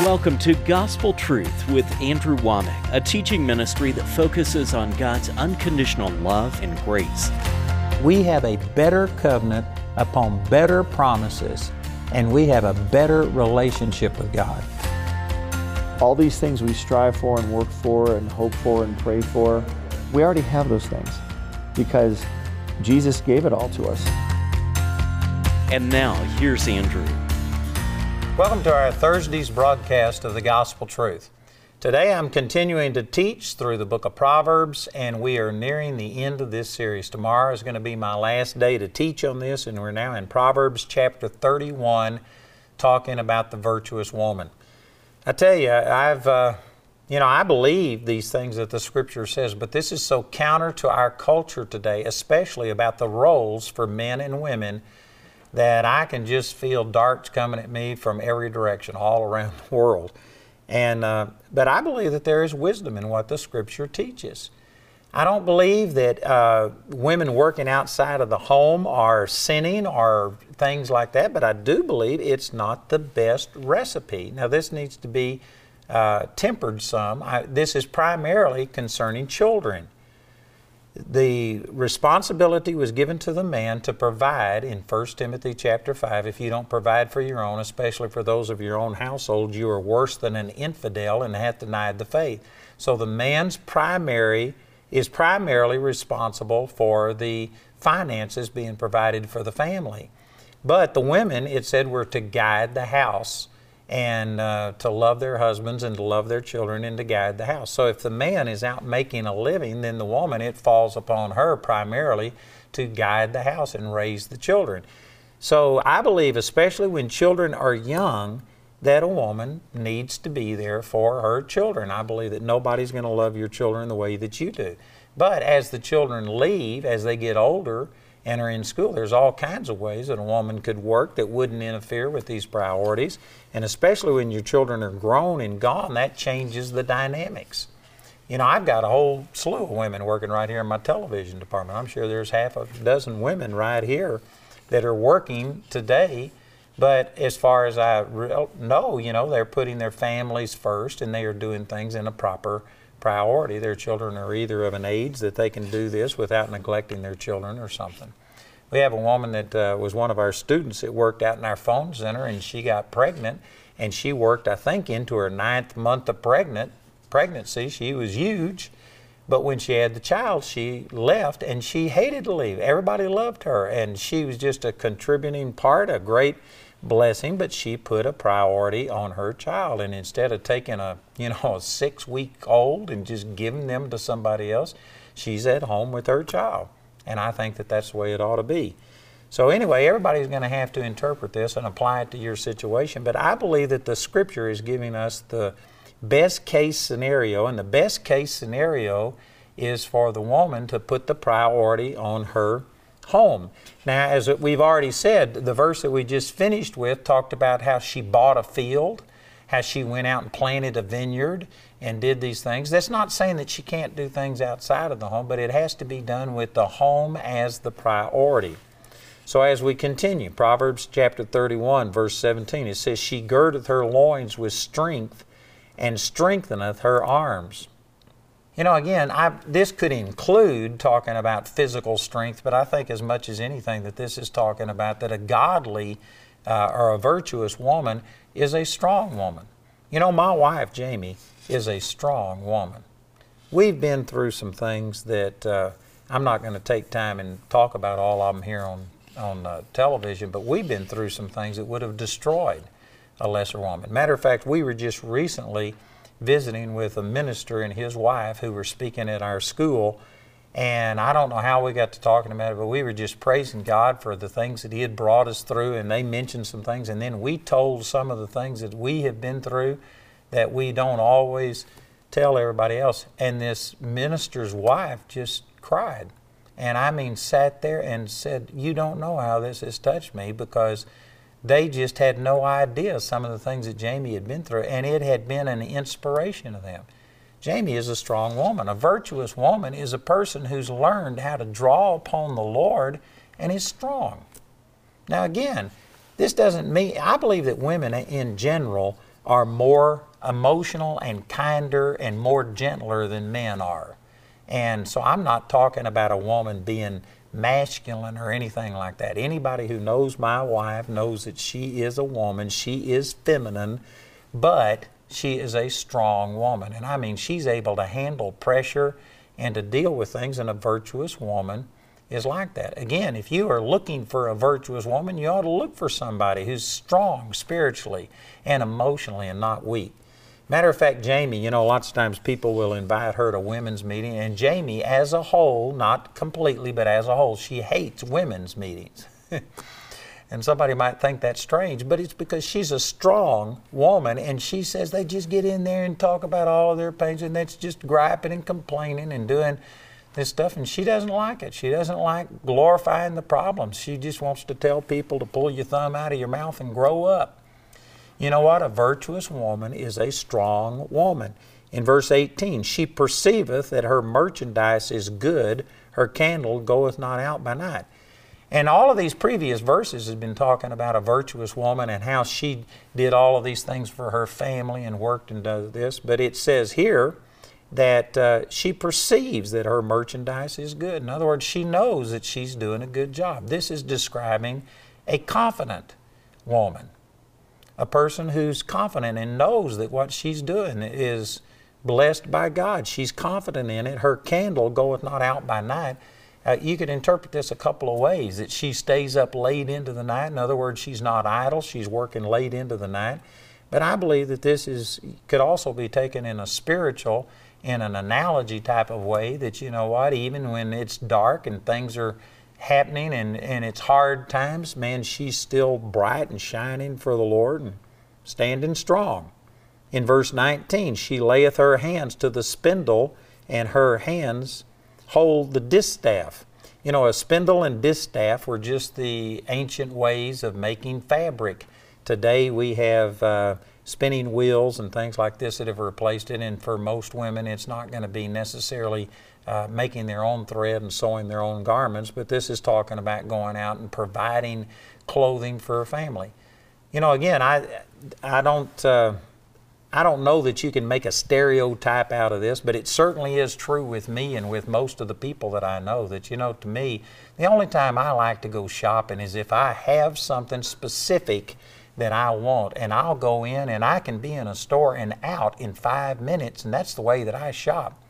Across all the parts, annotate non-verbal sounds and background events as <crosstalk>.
Welcome to Gospel Truth with Andrew Wommack, a teaching ministry that focuses on God's unconditional love and grace. We have a better covenant upon better promises, and we have a better relationship with God. All these things we strive for and work for and hope for and pray for, we already have those things because Jesus gave it all to us. And now, here's Andrew. Welcome to our Thursday's broadcast of the Gospel Truth. Today I'm continuing to teach through the book of Proverbs, and we are nearing the end of this series. Tomorrow is going to be my last day to teach on this, and we're now in Proverbs chapter 31, talking about the virtuous woman. I tell you, I've, uh, you know, I believe these things that the Scripture says, but this is so counter to our culture today, especially about the roles for men and women that I can just feel darts coming at me from every direction all around the world. And, uh, but I believe that there is wisdom in what the Scripture teaches. I don't believe that uh, women working outside of the home are sinning or things like that, but I do believe it's not the best recipe. Now, this needs to be uh, tempered some. I, this is primarily concerning children the responsibility was given to the man to provide in 1 Timothy chapter 5 if you don't provide for your own especially for those of your own household you are worse than an infidel and have denied the faith. So the man's primary is primarily responsible for the finances being provided for the family. But the women it said were to guide the house and uh, to love their husbands and to love their children and to guide the house. So if the man is out making a living, then the woman, it falls upon her primarily to guide the house and raise the children. So I believe, especially when children are young, that a woman needs to be there for her children. I believe that nobody's going to love your children the way that you do. But as the children leave, as they get older, and are in school. There's all kinds of ways that a woman could work that wouldn't interfere with these priorities. And especially when your children are grown and gone, that changes the dynamics. You know, I've got a whole slew of women working right here in my television department. I'm sure there's half a dozen women right here that are working today. But as far as I know, you know, they're putting their families first and they are doing things in a proper priority. Their children are either of an age that they can do this without neglecting their children or something. We have a woman that uh, was one of our students that worked out in our phone center, and she got pregnant, and she worked, I think, into her ninth month of pregnant pregnancy. She was huge, but when she had the child, she left, and she hated to leave. Everybody loved her, and she was just a contributing part, a great blessing, but she put a priority on her child. And instead of taking a, you know, <laughs> a six week old and just giving them to somebody else, she's at home with her child. And I think that that's the way it ought to be. So, anyway, everybody's going to have to interpret this and apply it to your situation. But I believe that the scripture is giving us the best case scenario. And the best case scenario is for the woman to put the priority on her home. Now, as we've already said, the verse that we just finished with talked about how she bought a field, how she went out and planted a vineyard and did these things. That's not saying that she can't do things outside of the home, but it has to be done with the home as the priority. So as we continue, Proverbs chapter 31, verse 17, it says, She girdeth her loins with strength and strengtheneth her arms. You know, again, I, this could include talking about physical strength, but I think as much as anything that this is talking about that a godly uh, or a virtuous woman is a strong woman. You know, my wife, Jamie, is a strong woman. We've been through some things that uh, I'm not going to take time and talk about all of them here on, on uh, television, but we've been through some things that would have destroyed a lesser woman. Matter of fact, we were just recently visiting with a minister and his wife who were speaking at our school. And I don't know how we got to talking about it, but we were just praising God for the things that He had brought us through. And they mentioned some things. And then we told some of the things that we have been through that we don't always tell everybody else. And this minister's wife just cried. And I mean, sat there and said, You don't know how this has touched me because they just had no idea some of the things that Jamie had been through, and it had been an inspiration to them. Jamie is a strong woman. A virtuous woman is a person who's learned how to draw upon the Lord and is strong. Now, again, this doesn't mean, I believe that women in general are more emotional and kinder and more gentler than men are. And so I'm not talking about a woman being masculine or anything like that. Anybody who knows my wife knows that she is a woman, she is feminine, but she is a strong woman. And I mean, she's able to handle pressure and to deal with things, and a virtuous woman is like that. Again, if you are looking for a virtuous woman, you ought to look for somebody who's strong spiritually and emotionally and not weak. Matter of fact, Jamie, you know, lots of times people will invite her to women's meeting, and Jamie, as a whole, not completely, but as a whole, she hates women's meetings. <laughs> and somebody might think that's strange, but it's because she's a strong woman, and she says they just get in there and talk about all of their pains, and that's just griping and complaining and doing this stuff, and she doesn't like it. She doesn't like glorifying the problems. She just wants to tell people to pull your thumb out of your mouth and grow up. You know what? A virtuous woman is a strong woman. In verse 18, she perceiveth that her merchandise is good, her candle goeth not out by night. And all of these previous verses have been talking about a virtuous woman and how she did all of these things for her family and worked and does this. But it says here that uh, she perceives that her merchandise is good. In other words, she knows that she's doing a good job. This is describing a confident woman a person who's confident and knows that what she's doing is blessed by God. She's confident in it. Her candle goeth not out by night. Uh, you could interpret this a couple of ways that she stays up late into the night. In other words, she's not idle, she's working late into the night. But I believe that this is could also be taken in a spiritual, in an analogy type of way that you know what, even when it's dark and things are happening and, and it's hard times, man, she's still bright and shining for the Lord and standing strong. In verse 19, she layeth her hands to the spindle, and her hands hold the distaff. You know, a spindle and distaff were just the ancient ways of making fabric. Today we have uh, spinning wheels and things like this that have replaced it, and for most women, it's not going to be necessarily uh, making their own thread and sewing their own garments, but this is talking about going out and providing clothing for a family. You know, again, I, I don't, uh, I don't know that you can make a stereotype out of this, but it certainly is true with me and with most of the people that I know. That you know, to me, the only time I like to go shopping is if I have something specific that I want, and I'll go in and I can be in a store and out in five minutes, and that's the way that I shop.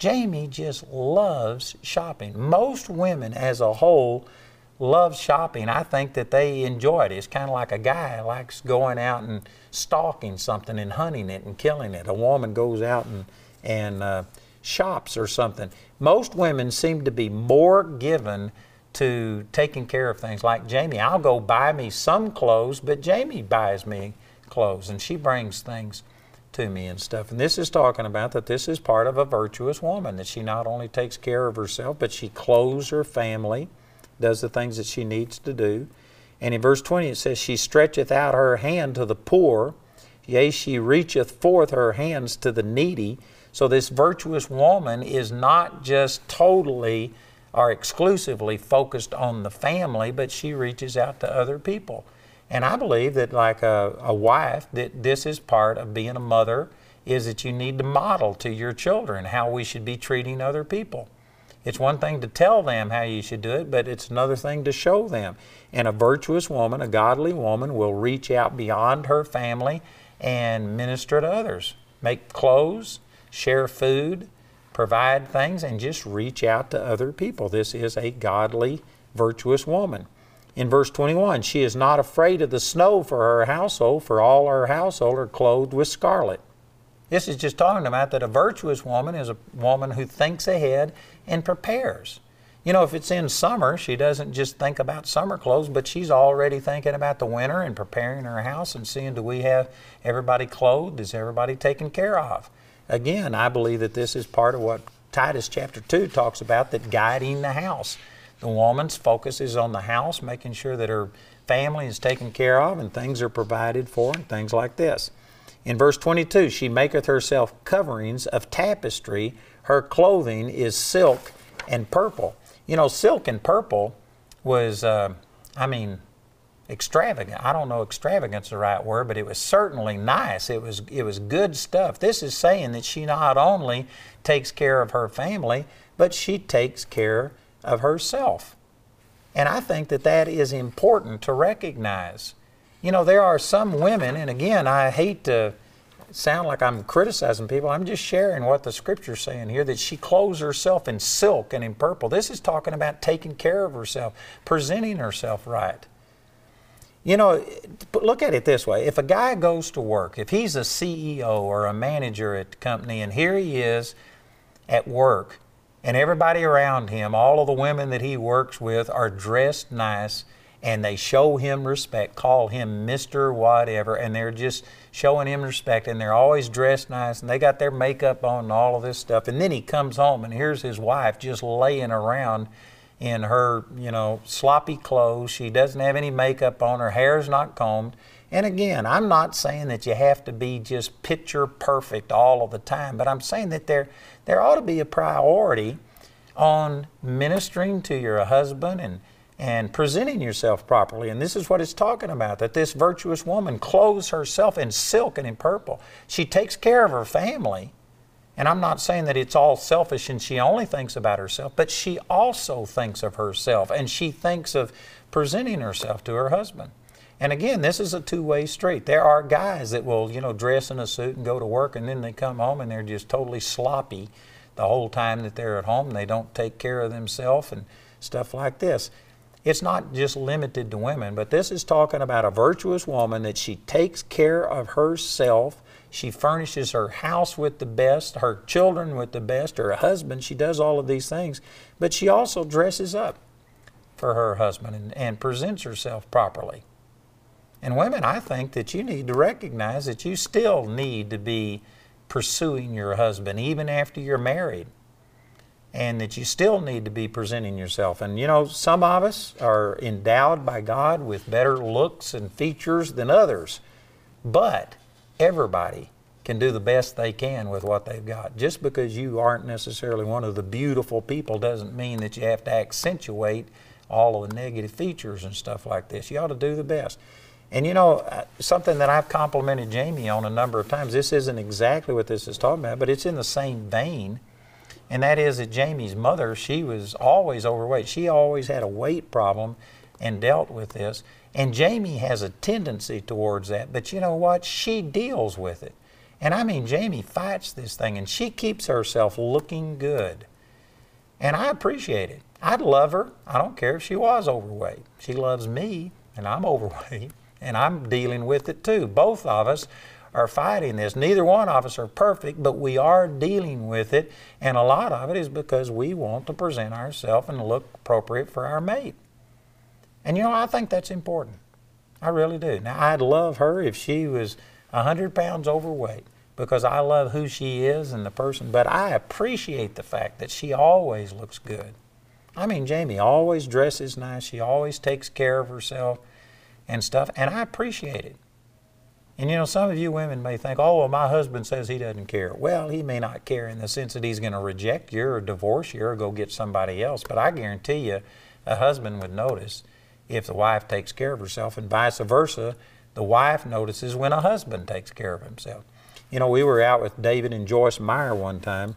Jamie just loves shopping. Most women as a whole love shopping. I think that they enjoy it. It's kind of like a guy likes going out and stalking something and hunting it and killing it. A woman goes out and, and uh, shops or something. Most women seem to be more given to taking care of things. Like Jamie, I'll go buy me some clothes, but Jamie buys me clothes and she brings things to me and stuff. And this is talking about that this is part of a virtuous woman, that she not only takes care of herself, but she clothes her family, does the things that she needs to do. And in verse 20 it says, She stretcheth out her hand to the poor, yea, she reacheth forth her hands to the needy. So this virtuous woman is not just totally or exclusively focused on the family, but she reaches out to other people. And I believe that, like a, a wife, that this is part of being a mother, is that you need to model to your children how we should be treating other people. It's one thing to tell them how you should do it, but it's another thing to show them. And a virtuous woman, a godly woman, will reach out beyond her family and minister to others, make clothes, share food, provide things, and just reach out to other people. This is a godly, virtuous woman. In verse 21, she is not afraid of the snow for her household, for all her household are clothed with scarlet. This is just talking about that a virtuous woman is a woman who thinks ahead and prepares. You know, if it's in summer, she doesn't just think about summer clothes, but she's already thinking about the winter and preparing her house and seeing do we have everybody clothed? Is everybody taken care of? Again, I believe that this is part of what Titus chapter 2 talks about that guiding the house. The woman's focus is on the house, making sure that her family is taken care of and things are provided for and things like this. In verse 22, she maketh herself coverings of tapestry. Her clothing is silk and purple. You know, silk and purple was, uh, I mean, extravagant. I don't know extravagance is the right word, but it was certainly nice. It was it was good stuff. This is saying that she not only takes care of her family, but she takes care of herself. And I think that that is important to recognize. You know, there are some women, and again, I hate to sound like I'm criticizing people. I'm just sharing what the scripture's saying here that she clothes herself in silk and in purple. This is talking about taking care of herself, presenting herself right. You know, look at it this way. If a guy goes to work, if he's a CEO or a manager at the company, and here he is at work, and everybody around him, all of the women that he works with, are dressed nice and they show him respect, call him Mr. Whatever, and they're just showing him respect, and they're always dressed nice, and they got their makeup on and all of this stuff. And then he comes home, and here's his wife just laying around in her, you know, sloppy clothes. She doesn't have any makeup on, her hair's not combed. And again, I'm not saying that you have to be just picture perfect all of the time, but I'm saying that there, there ought to be a priority on ministering to your husband and, and presenting yourself properly. And this is what it's talking about that this virtuous woman clothes herself in silk and in purple. She takes care of her family. And I'm not saying that it's all selfish and she only thinks about herself, but she also thinks of herself and she thinks of presenting herself to her husband. And again, this is a two-way street. There are guys that will, you know, dress in a suit and go to work, and then they come home and they're just totally sloppy the whole time that they're at home. They don't take care of themselves and stuff like this. It's not just limited to women, but this is talking about a virtuous woman that she takes care of herself. She furnishes her house with the best, her children with the best, her husband. She does all of these things, but she also dresses up for her husband and, and presents herself properly. And women, I think that you need to recognize that you still need to be pursuing your husband even after you're married. And that you still need to be presenting yourself. And you know, some of us are endowed by God with better looks and features than others. But everybody can do the best they can with what they've got. Just because you aren't necessarily one of the beautiful people doesn't mean that you have to accentuate all of the negative features and stuff like this. You ought to do the best. And you know, uh, something that I've complimented Jamie on a number of times, this isn't exactly what this is talking about, but it's in the same vein. And that is that Jamie's mother, she was always overweight. She always had a weight problem and dealt with this. And Jamie has a tendency towards that, but you know what? She deals with it. And I mean, Jamie fights this thing and she keeps herself looking good. And I appreciate it. I'd love her. I don't care if she was overweight. She loves me, and I'm <laughs> overweight and I'm dealing with it too. Both of us are fighting this. Neither one of us are perfect, but we are dealing with it, and a lot of it is because we want to present ourselves and look appropriate for our mate. And you know, I think that's important. I really do. Now, I'd love her if she was 100 pounds overweight because I love who she is and the person, but I appreciate the fact that she always looks good. I mean, Jamie always dresses nice, she always takes care of herself and stuff, and I appreciate it. And you know, some of you women may think, oh, well, my husband says he doesn't care. Well, he may not care in the sense that he's going to reject you or divorce you or go get somebody else, but I guarantee you, a husband would notice if the wife takes care of herself, and vice versa, the wife notices when a husband takes care of himself. You know, we were out with David and Joyce Meyer one time,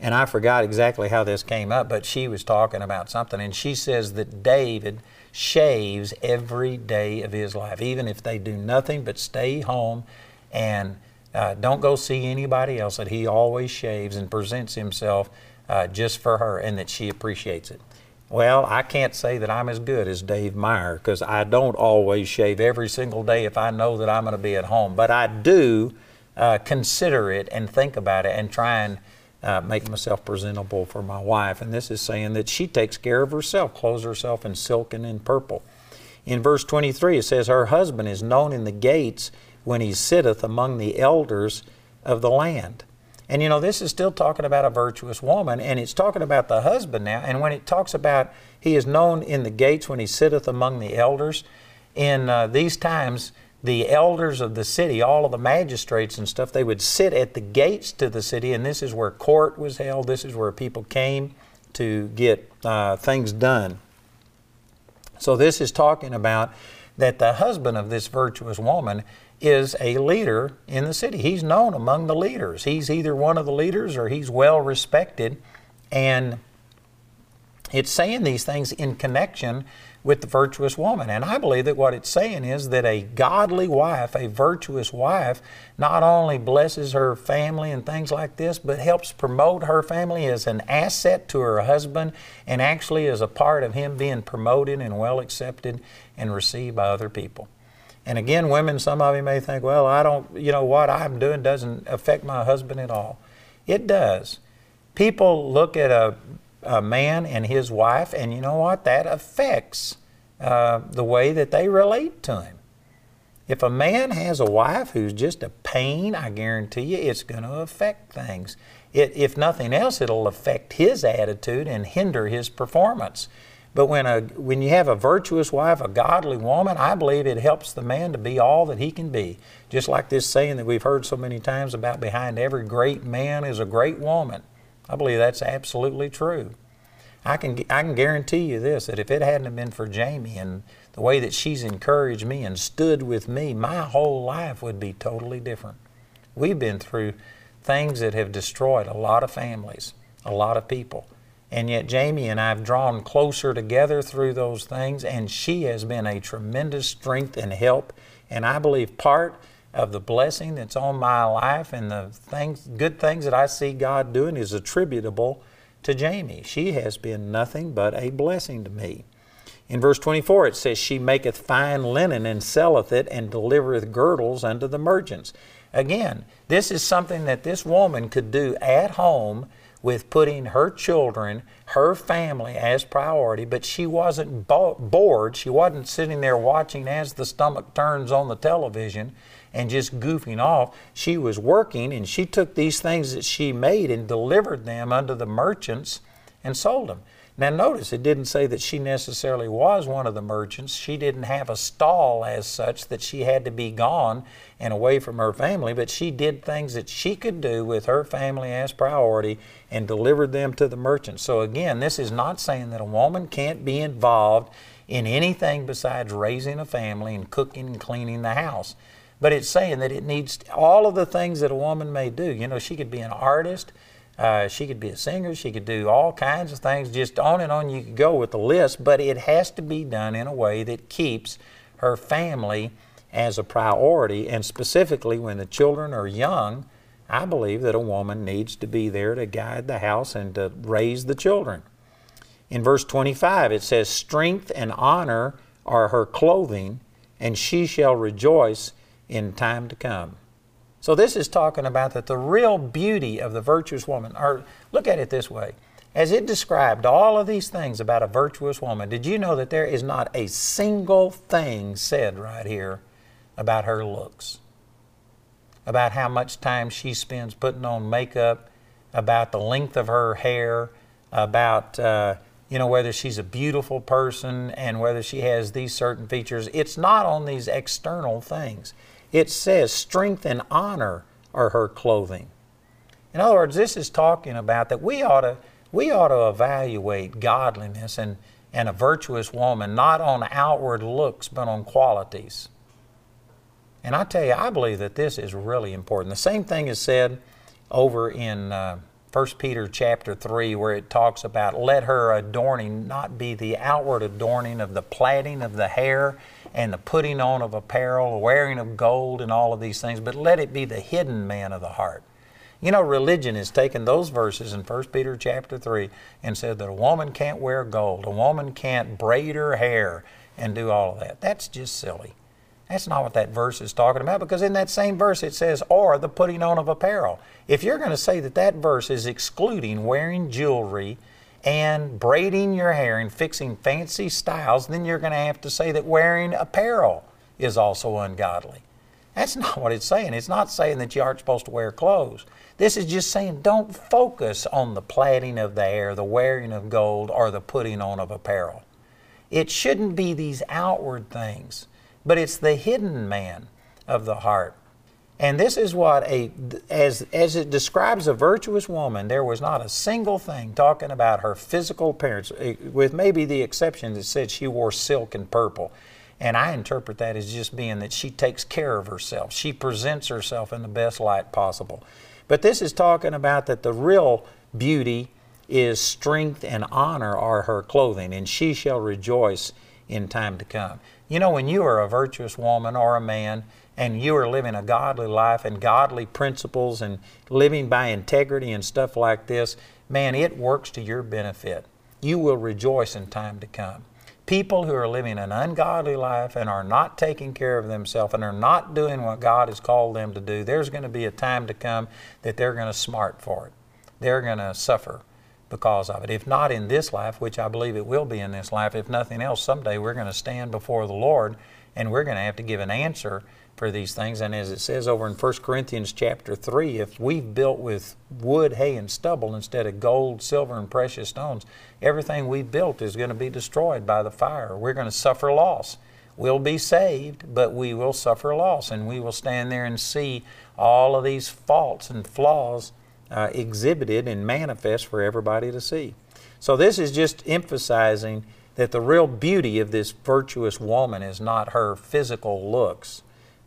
and I forgot exactly how this came up, but she was talking about something, and she says that David shaves every day of his life, even if they do nothing but stay home and uh, don't go see anybody else, that he always shaves and presents himself uh, just for her and that she appreciates it. Well, I can't say that I'm as good as Dave Meyer because I don't always shave every single day if I know that I'm going to be at home, but I do uh, consider it and think about it and try and uh, make myself presentable for my wife. And this is saying that she takes care of herself, clothes herself in silk and in purple. In verse 23, it says, Her husband is known in the gates when he sitteth among the elders of the land. And you know, this is still talking about a virtuous woman, and it's talking about the husband now. And when it talks about he is known in the gates when he sitteth among the elders, in uh, these times, the elders of the city, all of the magistrates and stuff, they would sit at the gates to the city, and this is where court was held. This is where people came to get uh, things done. So this is talking about that the husband of this virtuous woman is a leader in the city. He's known among the leaders. He's either one of the leaders or he's well respected. And it's saying these things in connection with the virtuous woman. And I believe that what it's saying is that a godly wife, a virtuous wife, not only blesses her family and things like this, but helps promote her family as an asset to her husband and actually as a part of him being promoted and well accepted and received by other people. And again, women, some of you may think, well, I don't, you know, what I'm doing doesn't affect my husband at all. It does. People look at a a man and his wife, and you know what? That affects uh, the way that they relate to him. If a man has a wife who's just a pain, I guarantee you it's going to affect things. It, if nothing else, it'll affect his attitude and hinder his performance. But when, a, when you have a virtuous wife, a godly woman, I believe it helps the man to be all that he can be. Just like this saying that we've heard so many times about behind every great man is a great woman. I believe that's absolutely true. I can, I can guarantee you this that if it hadn't been for Jamie and the way that she's encouraged me and stood with me, my whole life would be totally different. We've been through things that have destroyed a lot of families, a lot of people. And yet, Jamie and I have drawn closer together through those things, and she has been a tremendous strength and help. And I believe part of the blessing that's on my life and the things, good things that I see God doing is attributable to Jamie. She has been nothing but a blessing to me. In verse 24 it says, She maketh fine linen and selleth it, and delivereth girdles unto the merchants. Again, this is something that this woman could do at home with putting her children, her family as priority, but she wasn't bo- bored. She wasn't sitting there watching as the stomach turns on the television and just goofing off. She was working and she took these things that she made and delivered them unto the merchants and sold them. Now, notice it didn't say that she necessarily was one of the merchants. She didn't have a stall as such that she had to be gone and away from her family, but she did things that she could do with her family as priority and delivered them to the merchants. So, again, this is not saying that a woman can't be involved in anything besides raising a family and cooking and cleaning the house. But it's saying that it needs all of the things that a woman may do. You know, she could be an artist, uh, she could be a singer, she could do all kinds of things, just on and on you could go with the list, but it has to be done in a way that keeps her family as a priority. And specifically, when the children are young, I believe that a woman needs to be there to guide the house and to raise the children. In verse 25, it says, Strength and honor are her clothing, and she shall rejoice in time to come. So this is talking about that the real beauty of the virtuous woman, or look at it this way. As it described all of these things about a virtuous woman, did you know that there is not a single thing said right here about her looks? About how much time she spends putting on makeup, about the length of her hair, about uh, you know whether she's a beautiful person and whether she has these certain features. It's not on these external things. It says, strength and honor are her clothing. In other words, this is talking about that we ought to, we ought to evaluate godliness and, and a virtuous woman not on outward looks, but on qualities. And I tell you, I believe that this is really important. The same thing is said over in uh, 1 Peter chapter 3, where it talks about let her adorning not be the outward adorning of the plaiting of the hair and the putting on of apparel, the wearing of gold, and all of these things, but let it be the hidden man of the heart. You know, religion has taken those verses in 1 Peter chapter 3 and said that a woman can't wear gold, a woman can't braid her hair and do all of that. That's just silly. That's not what that verse is talking about because in that same verse it says, or the putting on of apparel. If you're going to say that that verse is excluding wearing jewelry and braiding your hair and fixing fancy styles, then you're going to have to say that wearing apparel is also ungodly. That's <laughs> not what it's saying. It's not saying that you aren't supposed to wear clothes. This is just saying don't focus on the plaiting of the hair, the wearing of gold, or the putting on of apparel. It shouldn't be these outward things, but it's the hidden man of the heart. And this is what a as as it describes a virtuous woman, there was not a single thing talking about her physical appearance, eh, with maybe the exception that said she wore silk and purple. And I interpret that as just being that she takes care of herself. She presents herself in the best light possible. But this is talking about that the real beauty is strength and honor are her clothing, and she shall rejoice in time to come. You know, when you are a virtuous woman or a man, and you are living a godly life and godly principles and living by integrity and stuff like this, man, it works to your benefit. You will rejoice in time to come. People who are living an ungodly life and are not taking care of themselves and are not doing what God has called them to do, there's going to be a time to come that they're going to smart for it. They're going to suffer because of it. If not in this life, which I believe it will be in this life, if nothing else, someday we're going to stand before the Lord and we're going to have to give an answer for these things. And as it says over in 1 Corinthians chapter 3, if we've built with wood, hay, and stubble instead of gold, silver, and precious stones, everything we've built is going to be destroyed by the fire. We're going to suffer loss. We'll be saved, but we will suffer loss, and we will stand there and see all of these faults and flaws uh, exhibited and manifest for everybody to see. So, this is just emphasizing that the real beauty of this virtuous woman is not her physical looks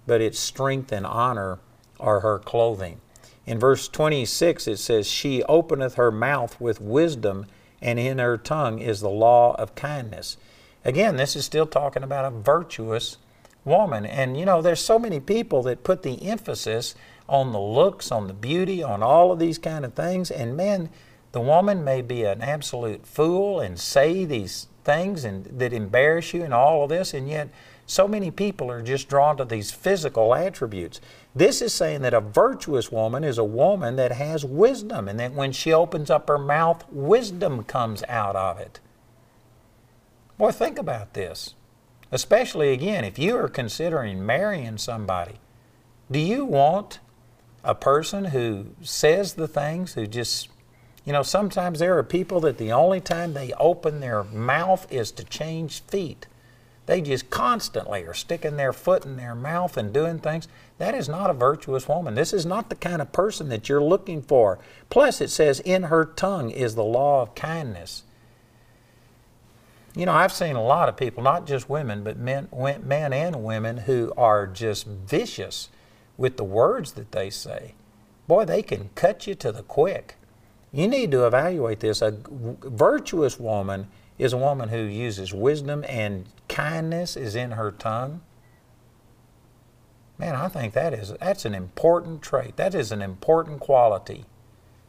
but its strength and honor are her clothing. In verse 26, it says, She openeth her mouth with wisdom, and in her tongue is the law of kindness. Again, this is still talking about a virtuous woman. And you know, there's so many people that put the emphasis on the looks, on the beauty, on all of these kind of things. And man, the woman may be an absolute fool and say these things and that embarrass you and all of this, and yet so many people are just drawn to these physical attributes. This is saying that a virtuous woman is a woman that has wisdom, and that when she opens up her mouth, wisdom comes out of it. Boy, think about this. Especially again, if you are considering marrying somebody, do you want a person who says the things, who just, you know, sometimes there are people that the only time they open their mouth is to change feet. They just constantly are sticking their foot in their mouth and doing things. That is not a virtuous woman. This is not the kind of person that you're looking for. Plus, it says, in her tongue is the law of kindness. You know, I've seen a lot of people, not just women, but men, men and women, who are just vicious with the words that they say. Boy, they can cut you to the quick. You need to evaluate this. A virtuous woman is a woman who uses wisdom and kindness is in her tongue. Man, I think that is that's an important trait. That is an important quality.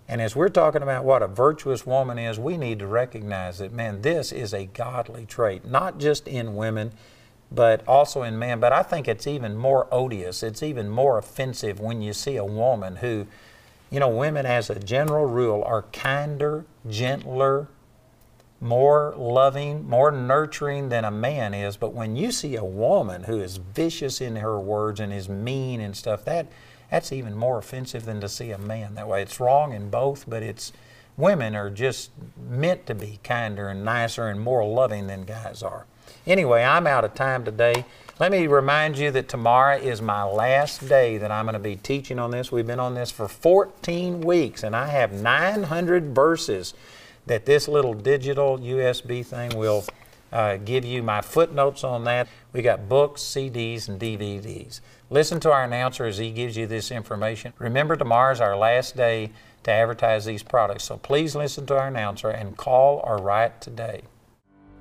And as we're talking about what a virtuous woman is, we need to recognize that, man, this is a godly trait, not just in women, but also in men. But I think it's even more odious, it's even more offensive when you see a woman who, you know, women as a general rule are kinder, gentler, more loving, more nurturing than a man is. But when you see a woman who is vicious in her words and is mean and stuff, that that's even more offensive than to see a man that way. It's wrong in both, but it's women are just meant to be kinder and nicer and more loving than guys are. Anyway, I'm out of time today. Let me remind you that tomorrow is my last day that I'm going to be teaching on this. We've been on this for 14 weeks, and I have 900 verses that this little digital USB thing will uh, give you my footnotes on that. We got books, CDs, and DVDs. Listen to our announcer as he gives you this information. Remember, tomorrow's our last day to advertise these products, so please listen to our announcer and call or write today.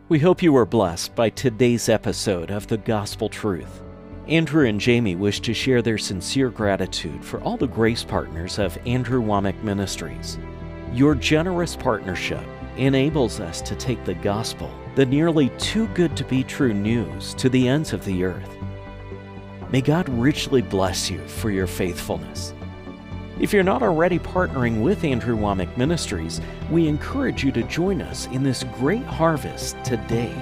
We hope you were blessed by today's episode of The Gospel Truth. Andrew and Jamie wish to share their sincere gratitude for all the grace partners of Andrew Wommack Ministries. Your generous partnership enables us to take the gospel, the nearly too good to be true news, to the ends of the earth. May God richly bless you for your faithfulness. If you're not already partnering with Andrew Wommack Ministries, we encourage you to join us in this great harvest today.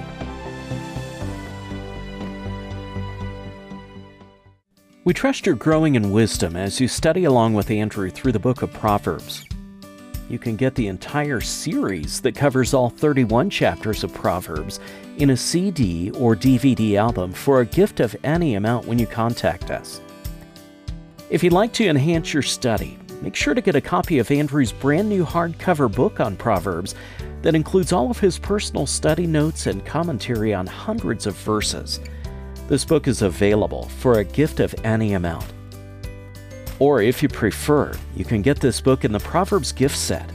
We trust you're growing in wisdom as you study along with Andrew through the book of Proverbs. You can get the entire series that covers all 31 chapters of Proverbs in a CD or DVD album for a gift of any amount when you contact us. If you'd like to enhance your study, make sure to get a copy of Andrew's brand new hardcover book on Proverbs that includes all of his personal study notes and commentary on hundreds of verses. This book is available for a gift of any amount. Or if you prefer, you can get this book in the Proverbs gift set,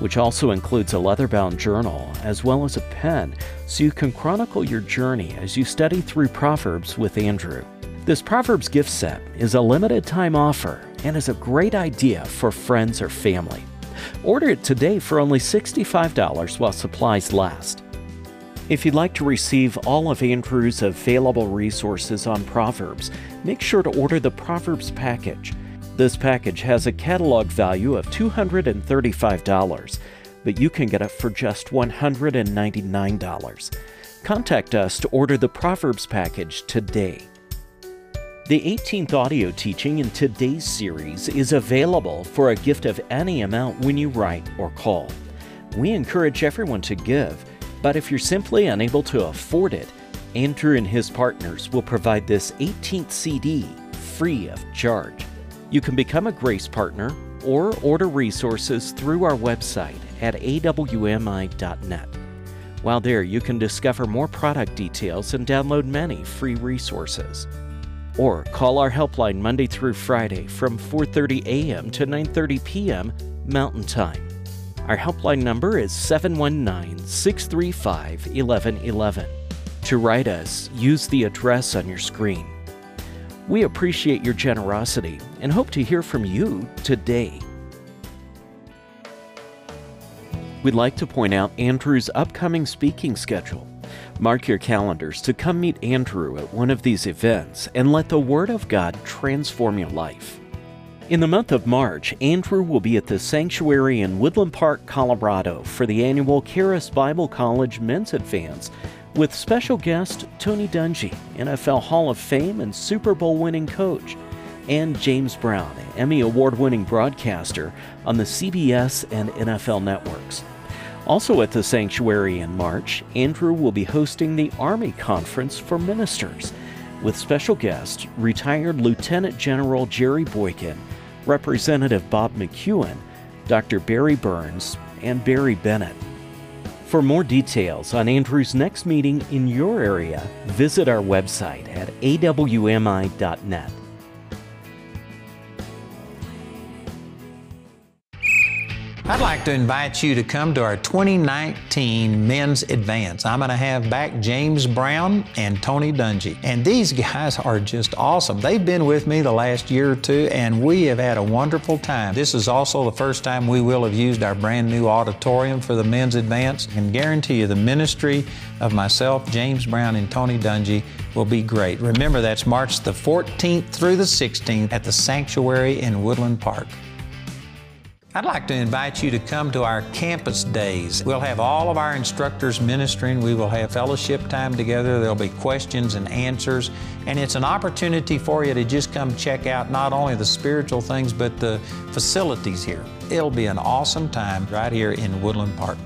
which also includes a leather bound journal as well as a pen so you can chronicle your journey as you study through Proverbs with Andrew. This Proverbs gift set is a limited time offer and is a great idea for friends or family. Order it today for only $65 while supplies last. If you'd like to receive all of Andrew's available resources on Proverbs, make sure to order the Proverbs package. This package has a catalog value of $235, but you can get it for just $199. Contact us to order the Proverbs package today. The 18th audio teaching in today's series is available for a gift of any amount when you write or call. We encourage everyone to give, but if you're simply unable to afford it, Andrew and his partners will provide this 18th CD free of charge. You can become a Grace Partner or order resources through our website at awmi.net. While there, you can discover more product details and download many free resources or call our helpline Monday through Friday from 4:30 a.m. to 9:30 p.m. Mountain Time. Our helpline number is 719-635-1111. To write us, use the address on your screen. We appreciate your generosity and hope to hear from you today. We'd like to point out Andrew's upcoming speaking schedule. Mark your calendars to come meet Andrew at one of these events and let the Word of God transform your life. In the month of March, Andrew will be at the Sanctuary in Woodland Park, Colorado for the annual Charis Bible College Men's Advance with special guest Tony Dungy, NFL Hall of Fame and Super Bowl winning coach, and James Brown, Emmy Award winning broadcaster on the CBS and NFL networks. Also at the sanctuary in March, Andrew will be hosting the Army Conference for Ministers with special guests retired Lieutenant General Jerry Boykin, Representative Bob McEwen, Dr. Barry Burns, and Barry Bennett. For more details on Andrew's next meeting in your area, visit our website at awmi.net. I'd like to invite you to come to our 2019 Men's Advance. I'm going to have back James Brown and Tony Dungy. And these guys are just awesome. They've been with me the last year or two, and we have had a wonderful time. This is also the first time we will have used our brand new auditorium for the Men's Advance. And guarantee you, the ministry of myself, James Brown, and Tony Dungy will be great. Remember, that's March the 14th through the 16th at the Sanctuary in Woodland Park. I'd like to invite you to come to our campus days. We'll have all of our instructors ministering. We will have fellowship time together. There'll be questions and answers. And it's an opportunity for you to just come check out not only the spiritual things, but the facilities here. It'll be an awesome time right here in Woodland Park.